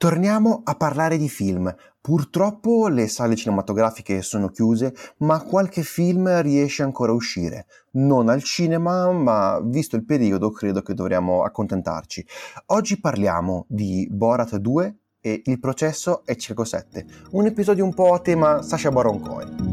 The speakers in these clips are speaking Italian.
Torniamo a parlare di film. Purtroppo le sale cinematografiche sono chiuse, ma qualche film riesce ancora a uscire. Non al cinema, ma visto il periodo credo che dovremmo accontentarci. Oggi parliamo di Borat 2 e Il processo è Circo 7, un episodio un po' a tema Sasha Baron Cohen.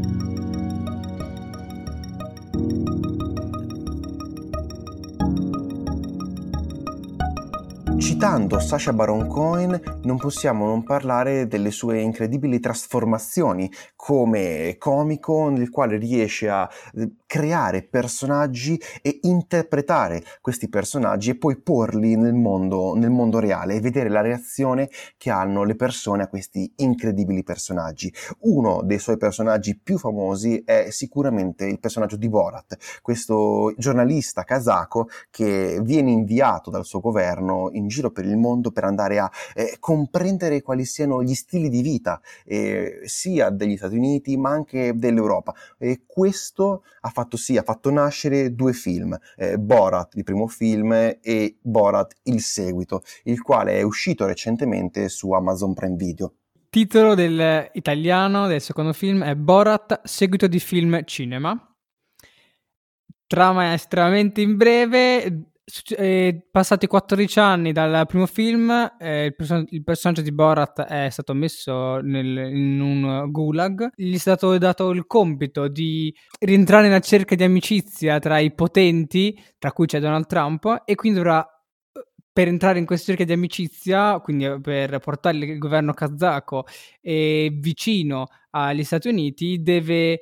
Citando Sasha Baron Cohen non possiamo non parlare delle sue incredibili trasformazioni come comico nel quale riesce a eh, creare personaggi e interpretare questi personaggi e poi porli nel mondo, nel mondo reale e vedere la reazione che hanno le persone a questi incredibili personaggi. Uno dei suoi personaggi più famosi è sicuramente il personaggio di Borat, questo giornalista kazako che viene inviato dal suo governo in giro per il mondo per andare a eh, comprendere quali siano gli stili di vita eh, sia degli Stati Uniti ma anche dell'Europa e questo ha fatto sì, ha fatto nascere due film, eh, Borat il primo film e Borat il seguito, il quale è uscito recentemente su Amazon Prime Video. Titolo del italiano del secondo film è Borat, seguito di film cinema. Trama estremamente in breve, eh, passati 14 anni dal primo film, eh, il, person- il, personaggio di Borat è stato messo nel, in un gulag. Gli è stato dato il compito di rientrare nella cerca di amicizia tra i potenti, tra cui c'è Donald Trump, e quindi dovrà, per entrare in questa cerca di amicizia, quindi eh, per portare il governo kazako eh, vicino agli Stati Uniti, deve,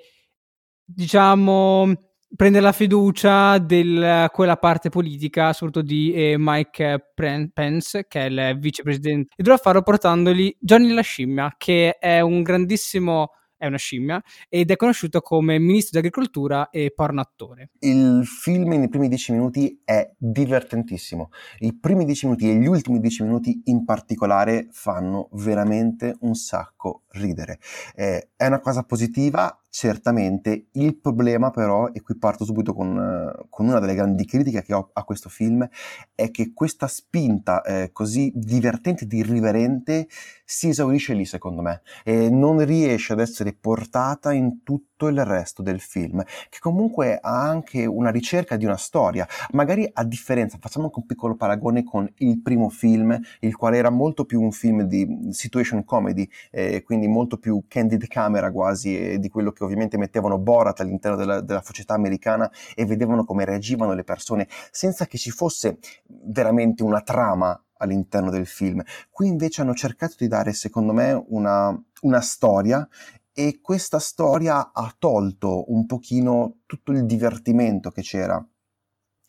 diciamo prende la fiducia di quella parte politica, soprattutto di eh, Mike Pence, che è il vicepresidente, e dovrà farlo portandogli Johnny la scimmia, che è un grandissimo è una scimmia ed è conosciuto come ministro di agricoltura e pornattore. Il film nei primi dieci minuti è divertentissimo. I primi dieci minuti e gli ultimi dieci minuti in particolare fanno veramente un sacco ridere. Eh, è una cosa positiva, certamente. Il problema però, e qui parto subito con, uh, con una delle grandi critiche che ho a questo film, è che questa spinta eh, così divertente ed irriverente si esaurisce lì secondo me e non riesce ad essere portata in tutto il resto del film, che comunque ha anche una ricerca di una storia. Magari a differenza, facciamo anche un piccolo paragone con il primo film, il quale era molto più un film di situation comedy, eh, quindi molto più candid camera quasi, eh, di quello che ovviamente mettevano Borat all'interno della, della società americana e vedevano come reagivano le persone senza che ci fosse veramente una trama all'interno del film. Qui invece hanno cercato di dare, secondo me, una, una storia e questa storia ha tolto un pochino tutto il divertimento che c'era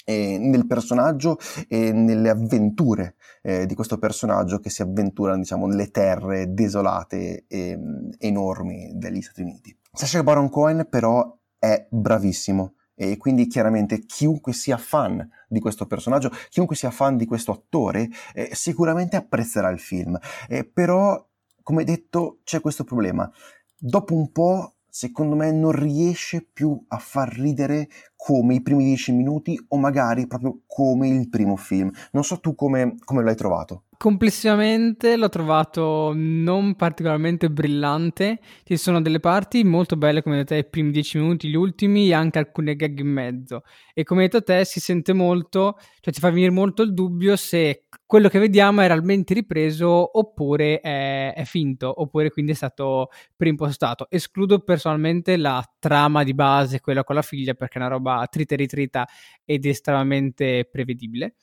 nel personaggio e nelle avventure eh, di questo personaggio che si avventura diciamo nelle terre desolate e enormi degli Stati Uniti. Sacha Baron Cohen però è bravissimo e quindi chiaramente chiunque sia fan di questo personaggio, chiunque sia fan di questo attore, eh, sicuramente apprezzerà il film. Eh, però, come detto, c'è questo problema. Dopo un po' secondo me non riesce più a far ridere come i primi dieci minuti o magari proprio come il primo film. Non so tu come, come l'hai trovato. Complessivamente l'ho trovato non particolarmente brillante, ci sono delle parti molto belle come detto te, i primi dieci minuti, gli ultimi e anche alcune gag in mezzo e come detto te si sente molto, cioè ti fa venire molto il dubbio se quello che vediamo è realmente ripreso oppure è, è finto, oppure quindi è stato preimpostato. Escludo personalmente la trama di base, quella con la figlia, perché è una roba trita e ritrita ed estremamente prevedibile.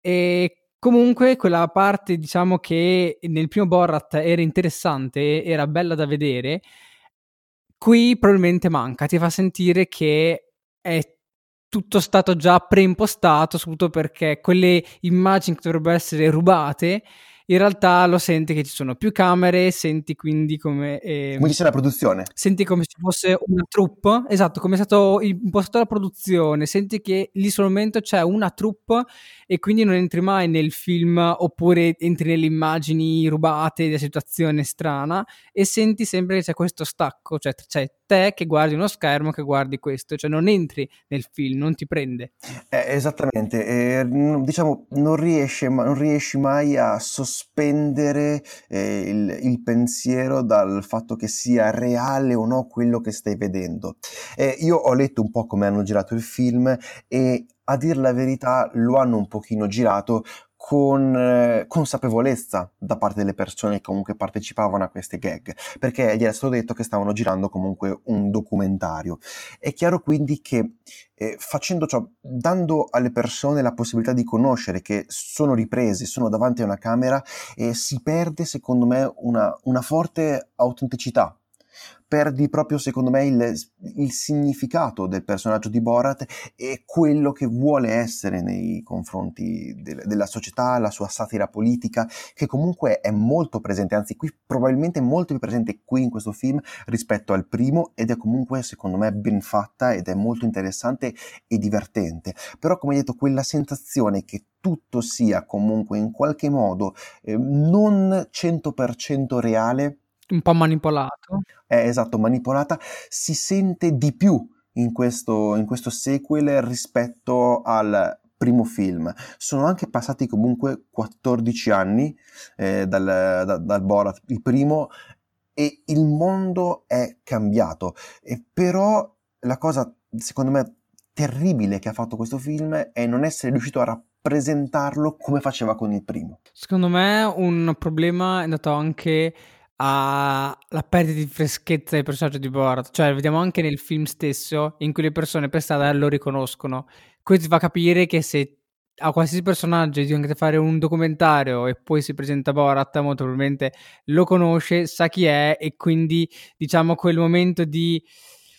E Comunque, quella parte, diciamo che nel primo Borat era interessante, era bella da vedere, qui probabilmente manca, ti fa sentire che è tutto stato già preimpostato, soprattutto perché quelle immagini che dovrebbero essere rubate in realtà lo senti che ci sono più camere, senti quindi come... Eh, come c'è la produzione. Senti come se fosse una troupe, esatto, come è stato impostata la produzione, senti che lì sul momento c'è una troupe e quindi non entri mai nel film oppure entri nelle immagini rubate della situazione strana e senti sempre che c'è questo stacco, cioè c'è te che guardi uno schermo che guardi questo, cioè non entri nel film, non ti prende. Eh, esattamente, eh, diciamo non, riesce, non riesci mai a sospendere eh, il, il, pensiero dal fatto che sia reale o no quello che stai vedendo. Eh, io ho letto un po' come hanno girato il film e a dir la verità lo hanno un pochino girato con eh, consapevolezza da parte delle persone che comunque partecipavano a queste gag, perché gli era stato detto che stavano girando comunque un documentario. È chiaro quindi che eh, facendo ciò, dando alle persone la possibilità di conoscere che sono riprese, sono davanti a una camera, eh, si perde secondo me una, una forte autenticità perdi proprio secondo me il, il, significato del personaggio di Borat e quello che vuole essere nei confronti de- della società, la sua satira politica, che comunque è molto presente, anzi qui probabilmente molto più presente qui in questo film rispetto al primo ed è comunque secondo me ben fatta ed è molto interessante e divertente. Però come detto quella sensazione che tutto sia comunque in qualche modo eh, non 100% reale un po' manipolato. È esatto, manipolata, si sente di più in questo, in questo sequel rispetto al primo film. Sono anche passati comunque 14 anni eh, dal, da, dal Borat, il primo, e il mondo è cambiato. E però la cosa, secondo me, terribile che ha fatto questo film è non essere riuscito a rappresentarlo come faceva con il primo. Secondo me un problema è andato anche alla perdita di freschezza del personaggio di Borat. Cioè, vediamo anche nel film stesso in cui le persone per strada lo riconoscono. Questo ti fa capire che se a qualsiasi personaggio di anche fare un documentario e poi si presenta Borat, molto probabilmente lo conosce, sa chi è e quindi diciamo quel momento di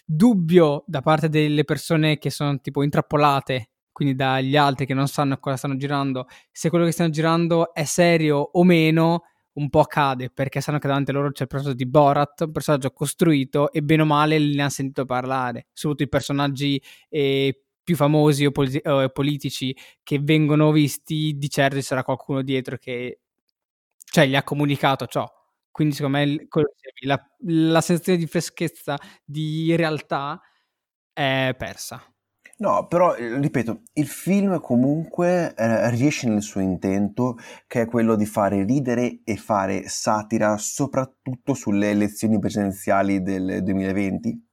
dubbio da parte delle persone che sono tipo intrappolate quindi dagli altri che non sanno cosa stanno girando, se quello che stanno girando è serio o meno, un po' cade perché sanno che davanti a loro c'è il personaggio di Borat, un personaggio costruito e bene o male ne hanno sentito parlare, soprattutto i personaggi eh, più famosi o, politi- o, politici che vengono visti, di certo ci sarà qualcuno dietro che cioè, gli ha comunicato ciò. Quindi secondo me la, la sensazione di freschezza, di realtà è persa. No, però eh, ripeto, il film comunque eh, riesce nel suo intento, che è quello di fare ridere e fare satira, soprattutto sulle elezioni presidenziali del 2020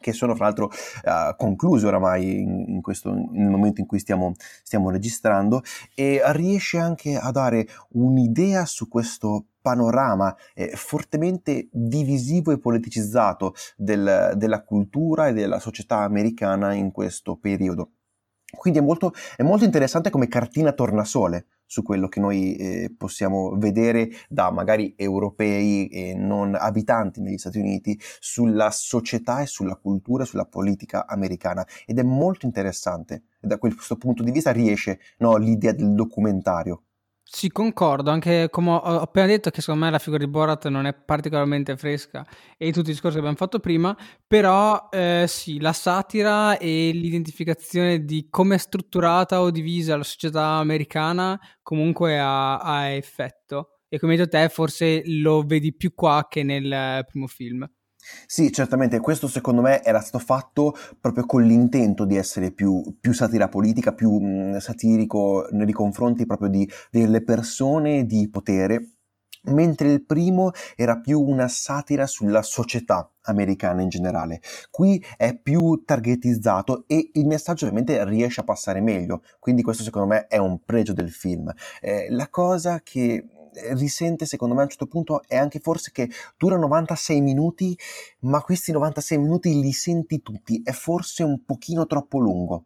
che sono fra l'altro uh, concluse oramai in, in questo, nel momento in cui stiamo, stiamo registrando e riesce anche a dare un'idea su questo panorama eh, fortemente divisivo e politicizzato del, della cultura e della società americana in questo periodo. Quindi è molto, è molto interessante come cartina tornasole su quello che noi eh, possiamo vedere da magari europei e non abitanti negli Stati Uniti sulla società e sulla cultura sulla politica americana. Ed è molto interessante. Da questo punto di vista riesce no, l'idea del documentario sì, concordo, anche come ho appena detto che secondo me la figura di Borat non è particolarmente fresca e tutti i discorsi che abbiamo fatto prima, però eh, sì, la satira e l'identificazione di come è strutturata o divisa la società americana comunque ha, ha effetto e come hai detto te forse lo vedi più qua che nel primo film. Sì, certamente, questo secondo me era stato fatto proprio con l'intento di essere più, più satira politica, più mh, satirico nei confronti proprio di, delle persone di potere, mentre il primo era più una satira sulla società americana in generale. Qui è più targetizzato e il messaggio ovviamente riesce a passare meglio, quindi questo secondo me è un pregio del film. Eh, la cosa che risente secondo me a un certo punto è anche forse che dura 96 minuti, ma questi 96 minuti li senti tutti, è forse un pochino troppo lungo.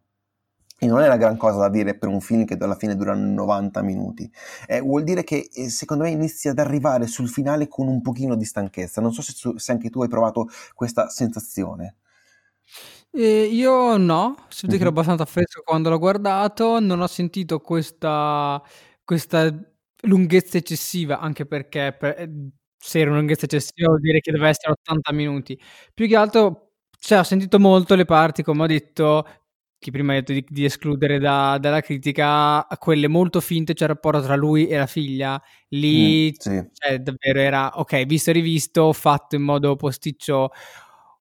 E non è una gran cosa da dire per un film che alla fine dura 90 minuti. Eh, vuol dire che eh, secondo me inizia ad arrivare sul finale con un pochino di stanchezza. Non so se, se anche tu hai provato questa sensazione. Eh, io no, vede mm-hmm. che ero abbastanza fresco quando l'ho guardato, non ho sentito questa, questa lunghezza eccessiva, anche perché per, ehm, se era una lunghezza eccessiva vuol dire che deve essere 80 minuti. Più che altro, cioè, ho sentito molto le parti, come ho detto, che prima hai detto di, di escludere da, dalla critica, quelle molto finte, c'è il rapporto tra lui e la figlia. Lì, mm, sì. cioè, davvero era, ok, visto e rivisto, fatto in modo posticcio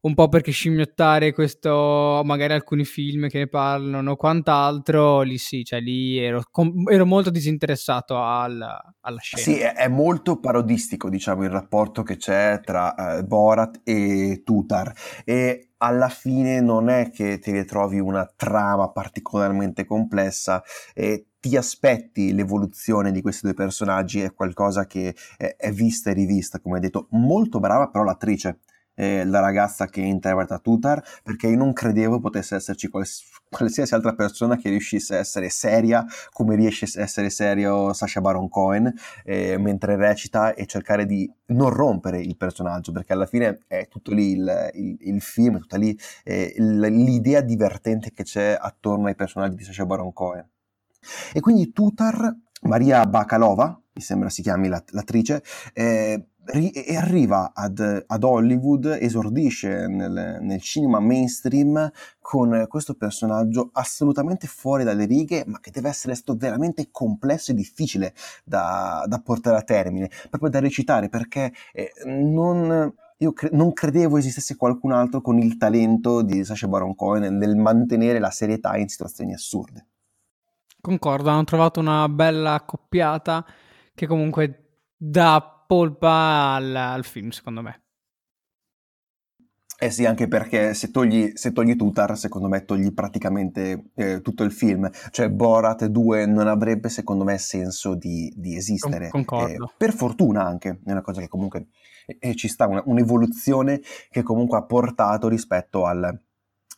un po' perché scimmiottare questo, magari alcuni film che ne parlano quant'altro, lì sì, cioè lì ero, com- ero molto disinteressato al, alla scena. Sì, è, è, molto parodistico, diciamo, il rapporto che c'è tra uh, Borat e Tutar e alla fine non è che ti ritrovi una trama particolarmente complessa e ti aspetti l'evoluzione di questi due personaggi, è qualcosa che è, è vista e rivista, come hai detto, molto brava però l'attrice eh, la ragazza che interpreta Tutar, perché io non credevo potesse esserci quals- qualsiasi altra persona che riuscisse a essere seria come riesce a essere serio Sasha Baron Cohen eh, mentre recita e cercare di non rompere il personaggio, perché alla fine è tutto lì il, il, il film, è tutta lì eh, l'idea divertente che c'è attorno ai personaggi di Sasha Baron Cohen. E quindi Tutar, Maria Bakalova, mi sembra si chiami l'attrice, eh, e arriva ad, ad, Hollywood, esordisce nel, nel, cinema mainstream con questo personaggio assolutamente fuori dalle righe, ma che deve essere stato veramente complesso e difficile da, da portare a termine, proprio da recitare, perché eh, non, io cre- non credevo esistesse qualcun altro con il talento di Sacha Baron Cohen nel mantenere la serietà in situazioni assurde. Concordo, hanno trovato una bella accoppiata che comunque dà polpa al, al film, secondo me. Eh sì, anche perché se togli, se togli Tutar, secondo me togli praticamente eh, tutto il film. Cioè Borat 2 non avrebbe, secondo me, senso di, di esistere. Eh, per fortuna anche, è una cosa che comunque eh, ci sta, una, un'evoluzione che comunque ha portato rispetto al,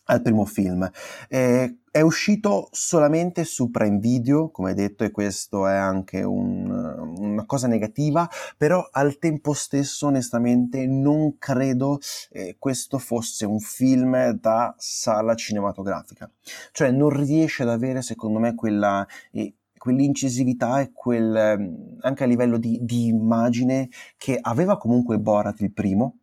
al primo film. Eh, è uscito solamente su Prime Video, come detto, e questo è anche un, una cosa negativa, però al tempo stesso, onestamente, non credo eh, questo fosse un film da sala cinematografica. Cioè, non riesce ad avere, secondo me, quella... Eh, quell'incisività e quel, ehm, anche a livello di, di immagine che aveva comunque Borat il primo,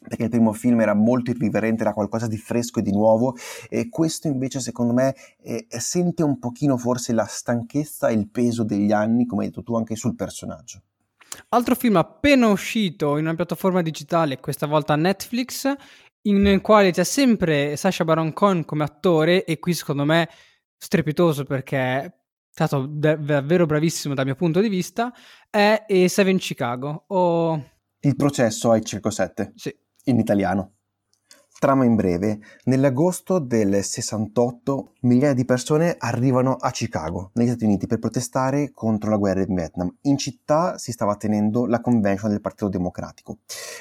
perché il primo film era molto irriverente, era qualcosa di fresco e di nuovo, e questo invece secondo me eh, sente un pochino forse la stanchezza e il peso degli anni, come hai detto tu, anche sul personaggio. Altro film appena uscito in una piattaforma digitale, questa volta Netflix, in quale c'è sempre Sasha Baron Cohen come attore e qui secondo me strepitoso perché è stato davvero bravissimo dal mio punto di vista, è Seven Chicago o... Il processo ai Circo 7. Sì in italiano. Trama in breve, nell'agosto del 68 migliaia di persone arrivano a Chicago, negli Stati Uniti, per protestare contro la guerra in Vietnam. In città si stava tenendo la convention del Partito Democratico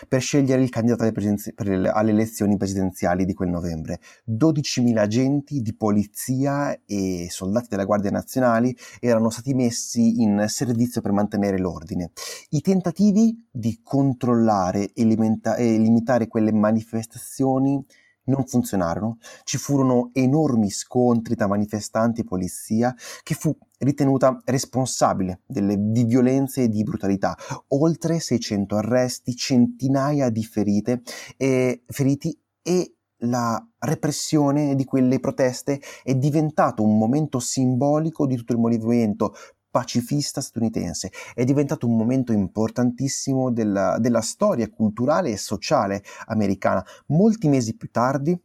per scegliere il candidato alle, presidenzi- le, alle elezioni presidenziali di quel novembre. 12.000 agenti di polizia e soldati della Guardia Nazionale erano stati messi in servizio per mantenere l'ordine. I tentativi di controllare e, limita- e limitare quelle manifestazioni non funzionarono, ci furono enormi scontri tra manifestanti e polizia che fu ritenuta responsabile delle, di violenze e di brutalità, oltre 600 arresti, centinaia di ferite e, feriti e la repressione di quelle proteste è diventato un momento simbolico di tutto il movimento pacifista statunitense. È diventato un momento importantissimo della, della storia culturale e sociale americana. Molti mesi più tardi,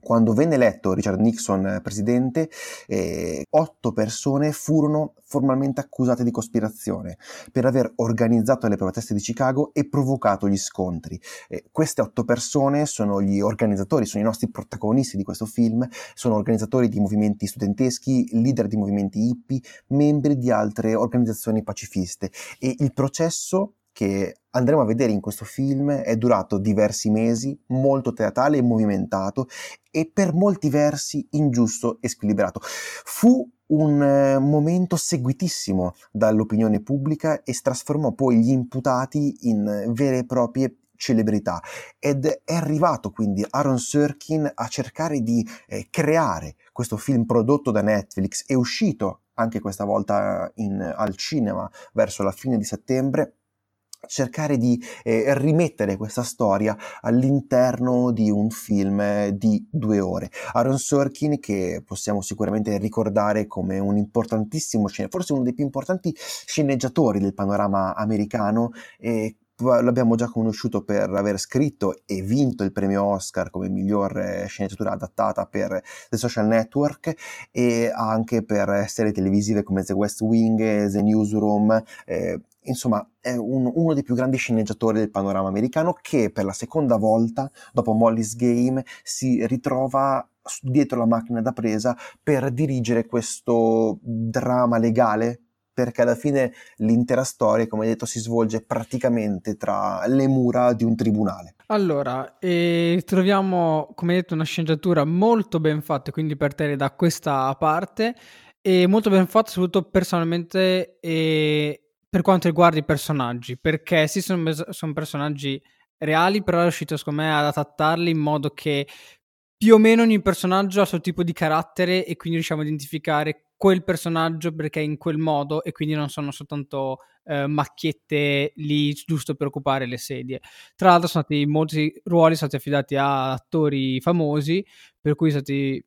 quando venne eletto Richard Nixon eh, presidente, eh, otto persone furono formalmente accusate di cospirazione per aver organizzato le proteste di Chicago e provocato gli scontri. Eh, queste otto persone sono gli organizzatori, sono i nostri protagonisti di questo film, sono organizzatori di movimenti studenteschi, leader di movimenti hippie, membri di altre organizzazioni pacifiste e il processo che andremo a vedere in questo film è durato diversi mesi, molto teatrale e movimentato e per molti versi ingiusto e squilibrato. Fu un eh, momento seguitissimo dall'opinione pubblica e trasformò poi gli imputati in vere e proprie celebrità. Ed è arrivato quindi Aaron Sorkin a cercare di eh, creare questo film prodotto da Netflix. È uscito anche questa volta in, al cinema verso la fine di settembre cercare di eh, rimettere questa storia all'interno di un film di due ore. Aaron Sorkin che possiamo sicuramente ricordare come un importantissimo forse uno dei più importanti sceneggiatori del panorama americano, eh, l'abbiamo già conosciuto per aver scritto e vinto il premio Oscar come miglior sceneggiatura adattata per The Social Network e anche per serie televisive come The West Wing, The Newsroom, eh, insomma è un, uno dei più grandi sceneggiatori del panorama americano che per la seconda volta, dopo Molly's Game, si ritrova dietro la macchina da presa per dirigere questo dramma legale perché alla fine l'intera storia, come detto, si svolge praticamente tra le mura di un tribunale. Allora, eh, troviamo, come detto, una sceneggiatura molto ben fatta, quindi per te da questa parte, e molto ben fatta soprattutto personalmente e per quanto riguarda i personaggi, perché sì, sono, sono personaggi reali, però è riuscito, secondo me, ad adattarli in modo che più o meno ogni personaggio ha il suo tipo di carattere e quindi riusciamo a identificare quel personaggio perché è in quel modo e quindi non sono soltanto eh, macchiette lì giusto per occupare le sedie. Tra l'altro sono stati molti ruoli stati affidati a attori famosi, per cui sono stati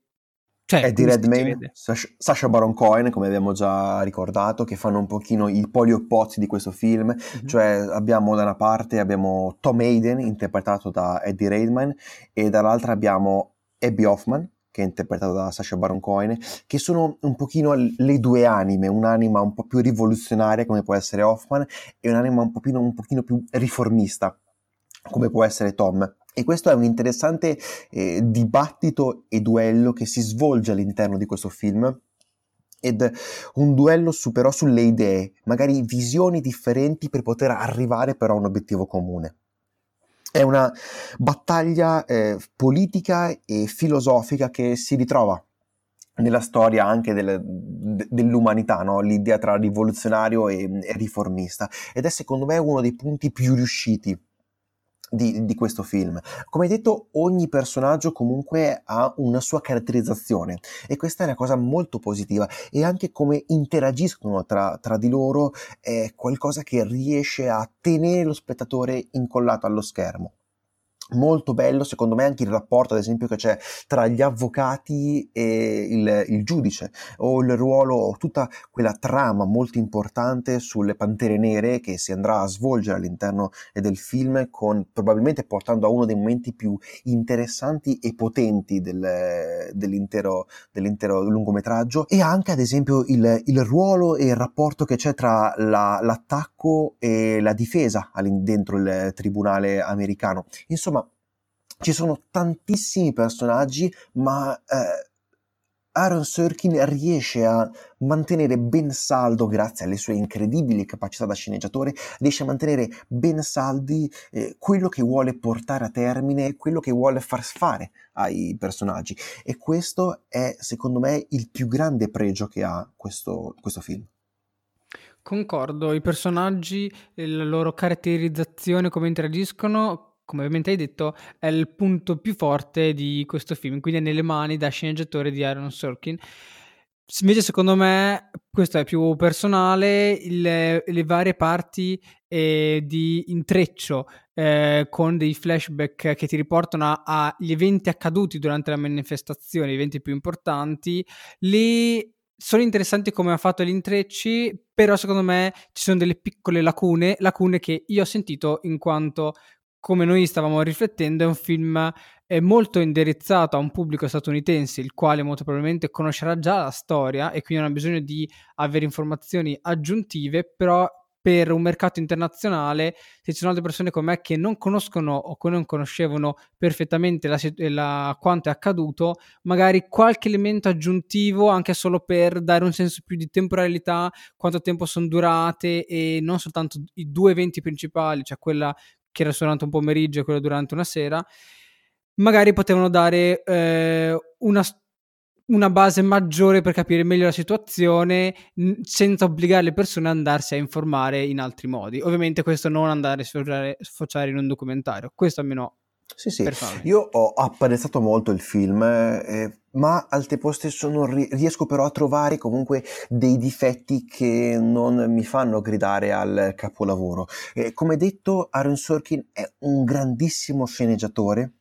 cioè, Eddie Redmayne, Sasha Baron Cohen, come abbiamo già ricordato, che fanno un pochino i poli opposti di questo film, mm-hmm. cioè abbiamo da una parte abbiamo Tom Hayden, interpretato da Eddie Redmayne, e dall'altra abbiamo Abby Hoffman, che è interpretato da Sasha Baron Cohen, che sono un pochino le due anime, un'anima un po' più rivoluzionaria come può essere Hoffman e un'anima un pochino, un pochino più riformista come può essere Tom. E questo è un interessante eh, dibattito e duello che si svolge all'interno di questo film ed un duello su, però sulle idee, magari visioni differenti per poter arrivare però a un obiettivo comune. È una battaglia eh, politica e filosofica che si ritrova nella storia anche del, dell'umanità, no? l'idea tra rivoluzionario e, e riformista, ed è secondo me uno dei punti più riusciti di, di, questo film. Come detto, ogni personaggio comunque ha una sua caratterizzazione e questa è una cosa molto positiva e anche come interagiscono tra, tra di loro è qualcosa che riesce a tenere lo spettatore incollato allo schermo molto bello secondo me anche il rapporto ad esempio che c'è tra gli avvocati e il, il giudice o il ruolo o tutta quella trama molto importante sulle pantere nere che si andrà a svolgere all'interno del film con probabilmente portando a uno dei momenti più interessanti e potenti del, dell'intero, dell'intero lungometraggio e anche ad esempio il, il ruolo e il rapporto che c'è tra la, l'attacco e la difesa dentro il tribunale americano. Insomma ci sono tantissimi personaggi, ma eh, Aaron Sorkin riesce a mantenere ben saldo, grazie alle sue incredibili capacità da sceneggiatore, riesce a mantenere ben saldi eh, quello che vuole portare a termine, quello che vuole far fare ai personaggi. E questo è, secondo me, il più grande pregio che ha questo, questo film. Concordo, i personaggi, la loro caratterizzazione, come interagiscono, come ovviamente hai detto, è il punto più forte di questo film, quindi è nelle mani da sceneggiatore di Aaron Sorkin. Invece, secondo me, questo è più personale, il, le varie parti eh, di intreccio eh, con dei flashback che ti riportano agli eventi accaduti durante la manifestazione, gli eventi più importanti, lì sono interessanti come ha fatto gli intrecci, però secondo me ci sono delle piccole lacune, lacune che io ho sentito in quanto come noi stavamo riflettendo, è un film è molto indirizzato a un pubblico statunitense, il quale molto probabilmente conoscerà già la storia e quindi non ha bisogno di avere informazioni aggiuntive, però per un mercato internazionale, se ci sono altre persone come me che non conoscono o che non conoscevano perfettamente la, la, quanto è accaduto, magari qualche elemento aggiuntivo anche solo per dare un senso più di temporalità, quanto tempo sono durate e non soltanto i due eventi principali, cioè quella che era durante un pomeriggio e quello durante una sera, magari potevano dare eh, una, una, base maggiore per capire meglio la situazione n- senza obbligare le persone ad andarsi a informare in altri modi. Ovviamente questo non andare a sfociare, sfociare in un documentario, questo almeno sì, sì, io ho apprezzato molto il film, eh, ma al tempo stesso non ri- riesco però a trovare comunque dei difetti che non mi fanno gridare al capolavoro. Eh, come detto, Aaron Sorkin è un grandissimo sceneggiatore,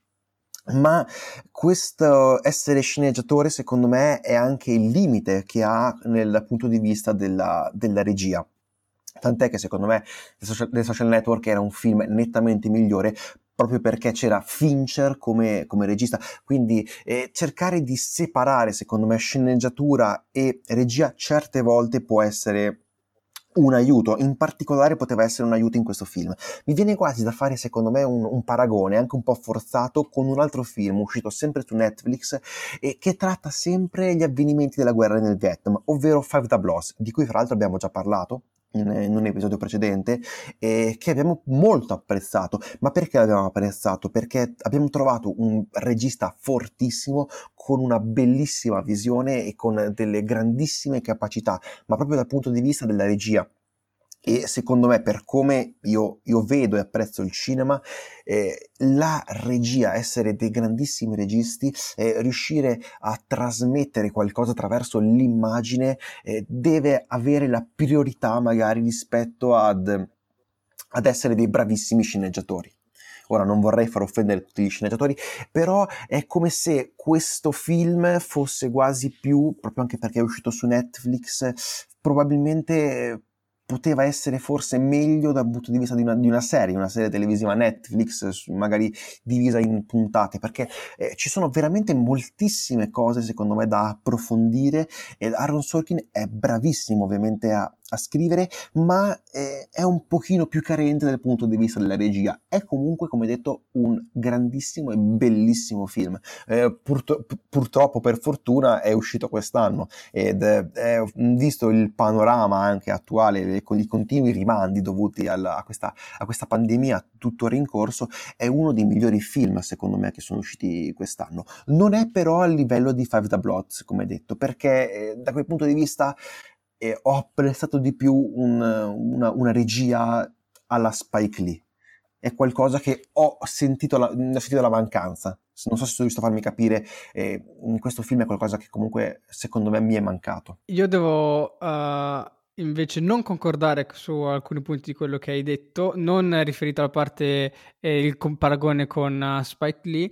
ma questo essere sceneggiatore secondo me è anche il limite che ha nel punto di vista della, della regia. Tant'è che secondo me The Social, The Social Network era un film nettamente migliore proprio perché c'era Fincher come, come regista. Quindi eh, cercare di separare, secondo me, sceneggiatura e regia certe volte può essere un aiuto, in particolare poteva essere un aiuto in questo film. Mi viene quasi da fare, secondo me, un, un paragone anche un po' forzato con un altro film uscito sempre su Netflix e che tratta sempre gli avvenimenti della guerra nel Vietnam, ovvero Five Loss, di cui fra l'altro abbiamo già parlato in, un episodio precedente eh, che abbiamo molto apprezzato. Ma perché l'abbiamo apprezzato? Perché abbiamo trovato un regista fortissimo con una bellissima visione e con delle grandissime capacità, ma proprio dal punto di vista della regia e secondo me per come io, io vedo e apprezzo il cinema, eh, la regia, essere dei grandissimi registi, eh, riuscire a trasmettere qualcosa attraverso l'immagine, eh, deve avere la priorità magari rispetto ad, ad essere dei bravissimi sceneggiatori. Ora non vorrei far offendere tutti gli sceneggiatori, però è come se questo film fosse quasi più, proprio anche perché è uscito su Netflix, probabilmente poteva essere forse meglio dal punto di vista di una, di una, serie, una serie televisiva Netflix, magari divisa in puntate, perché eh, ci sono veramente moltissime cose secondo me da approfondire e Aaron Sorkin è bravissimo ovviamente a, a scrivere, ma eh, è un pochino più carente dal punto di vista della regia. È comunque, come detto, un grandissimo e bellissimo film. Eh, purtro- purtroppo, per fortuna, è uscito quest'anno ed è, visto il panorama anche attuale con i continui rimandi dovuti alla, a, questa, a questa pandemia tuttora in corso, è uno dei migliori film, secondo me, che sono usciti quest'anno. Non è però a livello di Five the Bloods, come detto, perché eh, da quel punto di vista e ho apprezzato di più un, una, una, regia alla Spike Lee. È qualcosa che ho sentito la, ho sentito la mancanza. Non so se sono riuscito a farmi capire, eh, in questo film è qualcosa che comunque secondo me mi è mancato. Io devo uh, invece non concordare su alcuni punti di quello che hai detto, non riferito alla parte, eh, il paragone con uh, Spike Lee.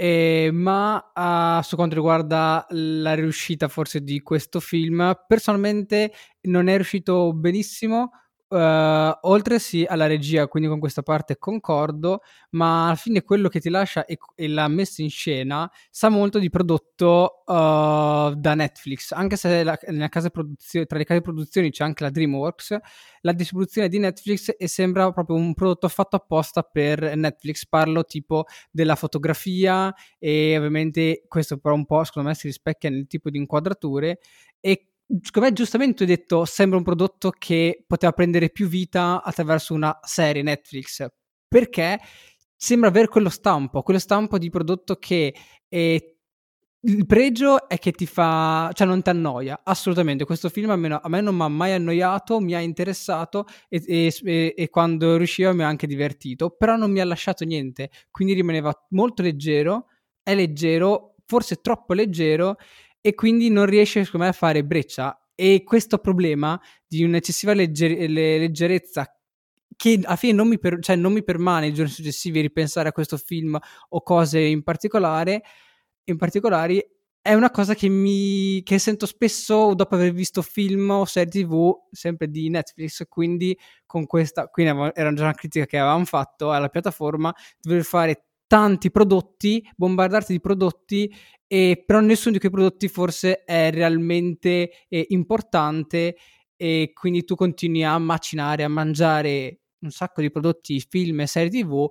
Eh, ma uh, su quanto riguarda la riuscita forse di questo film, personalmente non è riuscito benissimo Uh, oltre sì alla regia, quindi con questa parte concordo, ma alla fine quello che ti lascia e, e la messa in scena sa molto di prodotto uh, da Netflix, anche se la, tra le case produzioni c'è anche la DreamWorks, la distribuzione di Netflix e sembra proprio un prodotto fatto apposta per Netflix, parlo tipo della fotografia e ovviamente questo però un po' secondo me si rispecchia nel tipo di inquadrature e secondo me giustamente hai detto sembra un prodotto che poteva prendere più vita attraverso una serie Netflix. Perché? Sembra avere quello stampo quello stampo di prodotto che è il pregio è che ti fa, cioè non ti annoia, assolutamente. Questo film almeno a me non mi ha mai annoiato, mi ha interessato e, e, e, quando riusciva mi ha anche divertito, però non mi ha lasciato niente, quindi rimaneva molto leggero, è leggero, forse troppo leggero e quindi non riesce secondo me a fare breccia. E questo problema di un'eccessiva legger- leggerezza che alla fine non mi, per- cioè non mi permane i giorni successivi ripensare a questo film o cose in particolare in particolari è una cosa che mi che sento spesso dopo aver visto film o serie tv sempre di Netflix quindi con questa quindi era già una critica che avevamo fatto alla piattaforma dover fare tanti prodotti, bombardarti di prodotti, e, però nessuno di quei prodotti forse è realmente eh, importante e quindi tu continui a macinare, a mangiare un sacco di prodotti, film e serie tv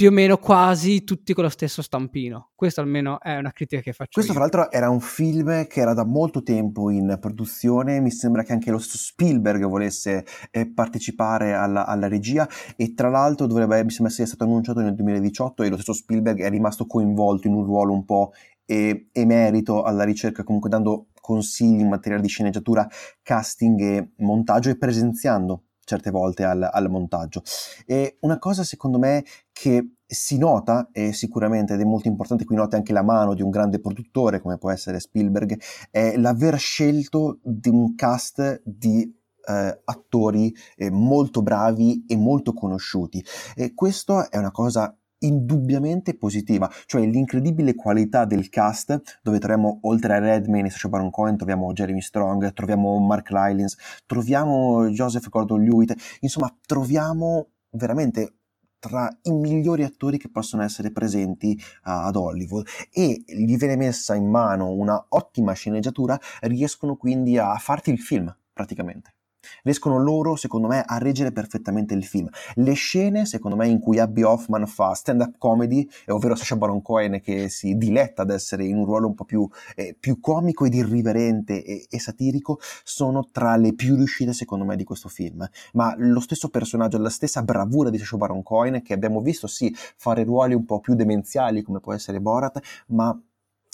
più o meno quasi tutti con lo stesso stampino. Questo almeno è una critica che faccio. Questo, io. fra l'altro, era un film che era da molto tempo in produzione. Mi sembra che anche lo stesso Spielberg volesse eh, partecipare alla, alla, regia. E tra l'altro, dovrebbe, mi sembra sia stato annunciato nel 2018 e lo stesso Spielberg è rimasto coinvolto in un ruolo un po' emerito alla ricerca, comunque dando consigli in materia di sceneggiatura, casting e montaggio e presenziando certe volte al, al montaggio. E una cosa secondo me che si nota, e sicuramente ed è molto importante qui nota anche la mano di un grande produttore come può essere Spielberg, è l'aver scelto di un cast di eh, attori eh, molto bravi e molto conosciuti. E questo è una cosa indubbiamente positiva, cioè l'incredibile qualità del cast, dove troviamo oltre a Redmayne e Sacha Baron Cohen, troviamo Jeremy Strong, troviamo Mark Rylance, troviamo Joseph Gordon-Lewitt, insomma troviamo veramente tra i migliori attori che possono essere presenti ad Hollywood. E gli viene messa in mano una ottima sceneggiatura, riescono quindi a farti il film praticamente riescono loro, secondo me, a reggere perfettamente il film. Le scene, secondo me, in cui Abby Hoffman fa stand-up comedy, ovvero Sacha Baron Cohen che si diletta ad essere in un ruolo un po' più, eh, più comico ed irriverente e, e, satirico, sono tra le più riuscite, secondo me, di questo film. Ma lo stesso personaggio, la stessa bravura di Sacha Baron Cohen, che abbiamo visto, sì, fare ruoli un po' più demenziali, come può essere Borat, ma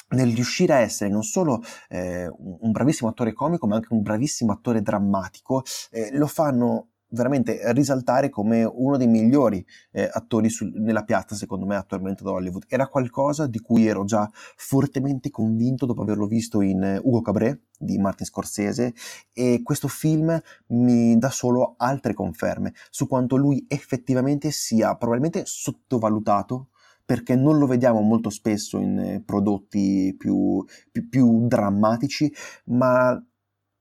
nel riuscire a essere non solo eh, un bravissimo attore comico, ma anche un bravissimo attore drammatico, eh, lo fanno veramente risaltare come uno dei migliori eh, attori su, nella piazza, secondo me, attualmente da Hollywood. Era qualcosa di cui ero già fortemente convinto dopo averlo visto in Ugo Cabré di Martin Scorsese e questo film mi dà solo altre conferme su quanto lui effettivamente sia probabilmente sottovalutato perché non lo vediamo molto spesso in eh, prodotti più, più, più drammatici, ma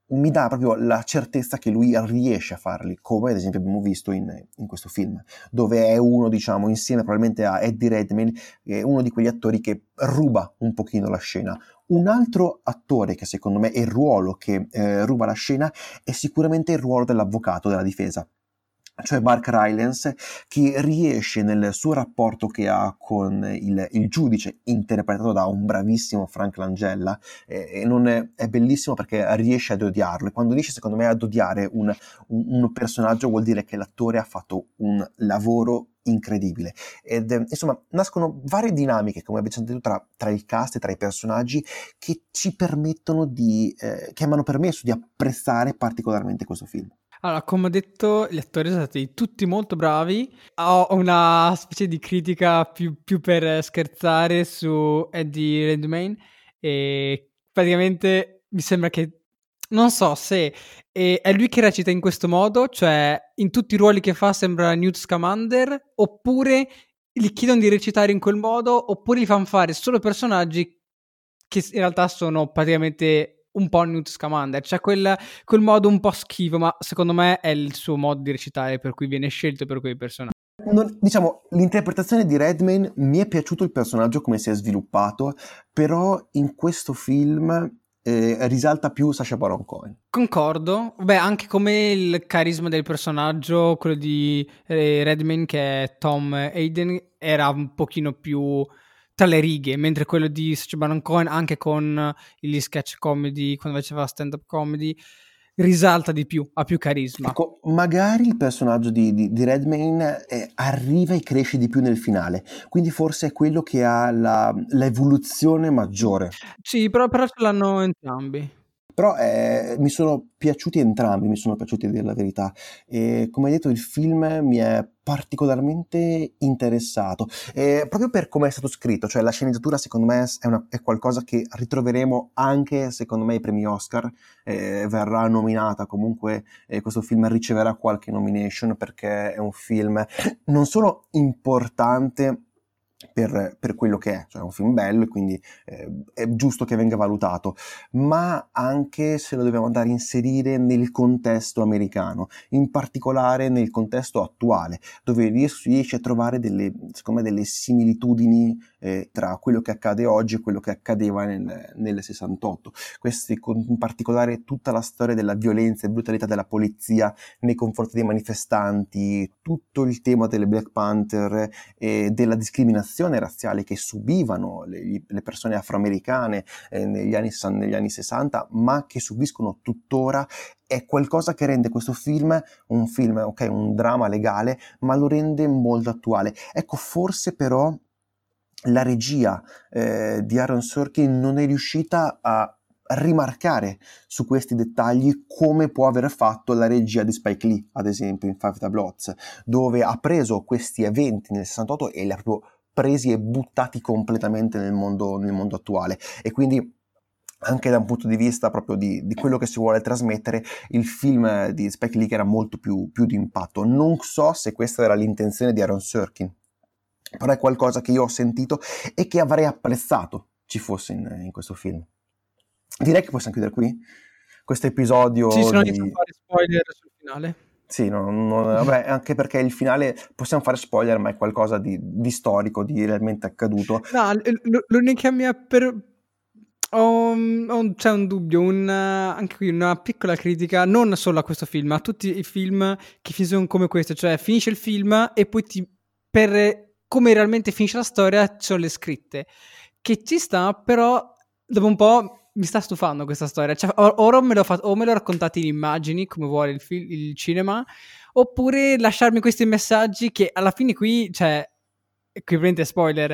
mi dà proprio la certezza che lui riesce a farli, come ad esempio abbiamo visto in, in, questo film, dove è uno, diciamo, insieme probabilmente a Eddie Redmayne, uno di quegli attori che ruba un pochino la scena. Un altro attore che secondo me è il ruolo che eh, ruba la scena è sicuramente il ruolo dell'avvocato della difesa cioè Mark Rylance, che riesce nel suo rapporto che ha con il, il giudice, interpretato da un bravissimo Frank Langella, eh, è, è, bellissimo perché riesce ad odiarlo. E quando riesce, secondo me, ad odiare un, un, un personaggio, vuol dire che l'attore ha fatto un lavoro incredibile. Ed insomma, nascono varie dinamiche, come abbiamo detto, tra, tra, il cast e tra i personaggi che ci permettono di, eh, che mi hanno permesso di apprezzare particolarmente questo film. Allora, come ho detto, gli attori sono stati tutti molto bravi. Ho una specie di critica più, più per scherzare su Eddie Redmayne e praticamente mi sembra che non so se è lui che recita in questo modo, cioè in tutti i ruoli che fa sembra Newt Scamander, oppure gli chiedono di recitare in quel modo, oppure gli fanno fare solo personaggi che in realtà sono praticamente un po' Newt Scamander, c'è quel, quel, modo un po' schifo, ma secondo me è il suo modo di recitare per cui viene scelto per quei personaggi. Non, diciamo, l'interpretazione di Redman mi è piaciuto il personaggio come si è sviluppato, però in questo film eh, risalta più Sasha Baron Cohen. Concordo, beh anche come il carisma del personaggio, quello di eh, Redman che è Tom Hayden, era un pochino più tra le righe, mentre quello di Sacha Baron Cohen, anche con gli sketch comedy, quando faceva stand-up comedy, risalta di più, ha più carisma. Ecco, magari il personaggio di, di, di Redmayne eh, arriva e cresce di più nel finale, quindi forse è quello che ha la, l'evoluzione maggiore. Sì, però, però ce l'hanno entrambi. Però eh, mi sono piaciuti entrambi, mi sono piaciuti a dire la verità. E come hai detto, il film mi è particolarmente interessato, eh, proprio per come è stato scritto, cioè la sceneggiatura secondo me è, una, è qualcosa che ritroveremo anche secondo me ai premi Oscar, eh, verrà nominata, comunque eh, questo film riceverà qualche nomination perché è un film non solo importante per, per, quello che è, cioè è un film bello e quindi eh, è giusto che venga valutato, ma anche se lo dobbiamo andare a inserire nel contesto americano, in particolare nel contesto attuale, dove riesce a trovare delle, me, delle similitudini eh, tra quello che accade oggi e quello che accadeva nel, nel 68. Questi, in particolare tutta la storia della violenza e brutalità della polizia nei confronti dei manifestanti, tutto il tema delle Black Panther e della discriminazione razziale che subivano le, le persone afroamericane eh, negli, anni, negli anni 60, ma che subiscono tuttora è qualcosa che rende questo film un film, ok, un dramma legale, ma lo rende molto attuale. Ecco, forse però la regia eh, di Aaron Sorkin non è riuscita a rimarcare su questi dettagli come può aver fatto la regia di Spike Lee, ad esempio in Five the Bloods, dove ha preso questi eventi nel 68 e li ha proprio presi e buttati completamente nel mondo, nel mondo attuale. E quindi anche da un punto di vista proprio di, di, quello che si vuole trasmettere, il film di Spike Lee era molto più, più di impatto. Non so se questa era l'intenzione di Aaron Sorkin, però è qualcosa che io ho sentito e che avrei apprezzato ci fosse in, in questo film. Direi che possiamo chiudere qui questo episodio. Sì, se non di... fare spoiler sul finale. Sì, no, no, vabbè, anche perché il finale possiamo fare spoiler, ma è qualcosa di, di storico, di realmente accaduto. No, l'unica mia per... Ho, ho, c'è un dubbio, un, anche qui una piccola critica, non solo a questo film, ma a tutti i film che finiscono come questo, cioè finisce il film e poi ti, per come realmente finisce la storia sono le scritte, che ci sta, però dopo un po' mi sta stufando questa storia. Cioè, ora me l'ho, fatto, o me l'ho raccontato in immagini, come vuole il, film, il cinema, oppure lasciarmi questi messaggi che alla fine qui, cioè, qui prende spoiler,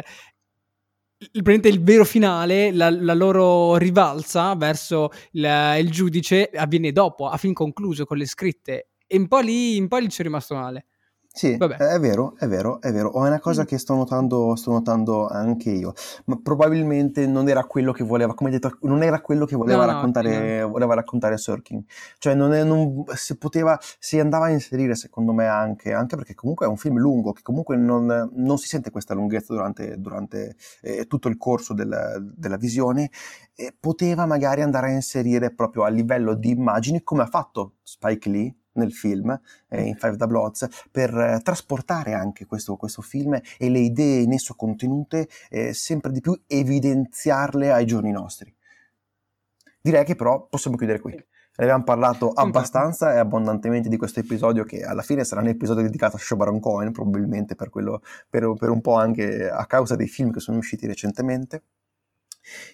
il, il vero finale, la, la, loro rivalsa verso il, il, giudice avviene dopo, a fin concluso, con le scritte. E un po' lì, un po' lì ci sono rimasto male. Sì, Vabbè. è vero, è vero, è vero. Ho una cosa mm. che sto notando, sto notando anche io, ma probabilmente non era quello che voleva, come detto, non era quello che voleva no, raccontare, no. voleva raccontare Sorkin. Cioè, non, è, non si poteva, si andava a inserire, secondo me, anche, anche perché comunque è un film lungo, che comunque non, non si sente questa lunghezza durante, durante eh, tutto il corso del, della visione, e poteva magari andare a inserire proprio a livello di immagini, come ha fatto Spike Lee nel film, eh, in Five the Bloods, per eh, trasportare anche questo, questo, film e le idee in esso contenute, eh, sempre di più evidenziarle ai giorni nostri. Direi che però possiamo chiudere qui. Ne abbiamo parlato abbastanza e abbondantemente di questo episodio che alla fine sarà un episodio dedicato a Shobaron Cohen, probabilmente per, quello, per, per un po' anche a causa dei film che sono usciti recentemente.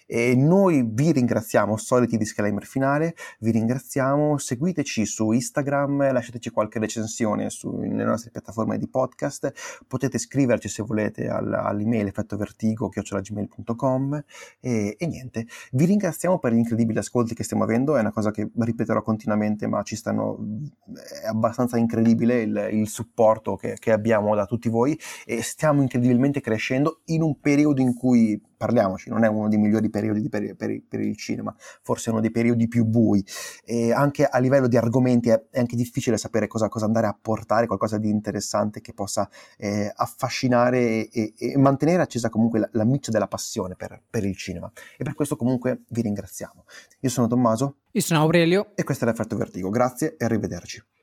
E noi vi ringraziamo, soliti disclaimer finale, vi ringraziamo, seguiteci su Instagram, lasciateci qualche recensione sulle nostre piattaforme di podcast, potete scriverci se volete all'email effettovertigo.gmail.com e, e niente, vi ringraziamo per gli incredibili ascolti che stiamo avendo, è una cosa che ripeterò continuamente ma ci stanno, è abbastanza incredibile il, il supporto che, che abbiamo da tutti voi e stiamo incredibilmente crescendo in un periodo in cui parliamoci, non è uno dei migliori periodi per, per, per, il cinema, forse uno dei periodi più bui. E anche a livello di argomenti è, è anche difficile sapere cosa, cosa, andare a portare, qualcosa di interessante che possa eh, affascinare e, e, e, mantenere accesa comunque la, la miccia della passione per, per il cinema. E per questo comunque vi ringraziamo. Io sono Tommaso. Io sono Aurelio. E questo è l'effetto Vertigo. Grazie e arrivederci.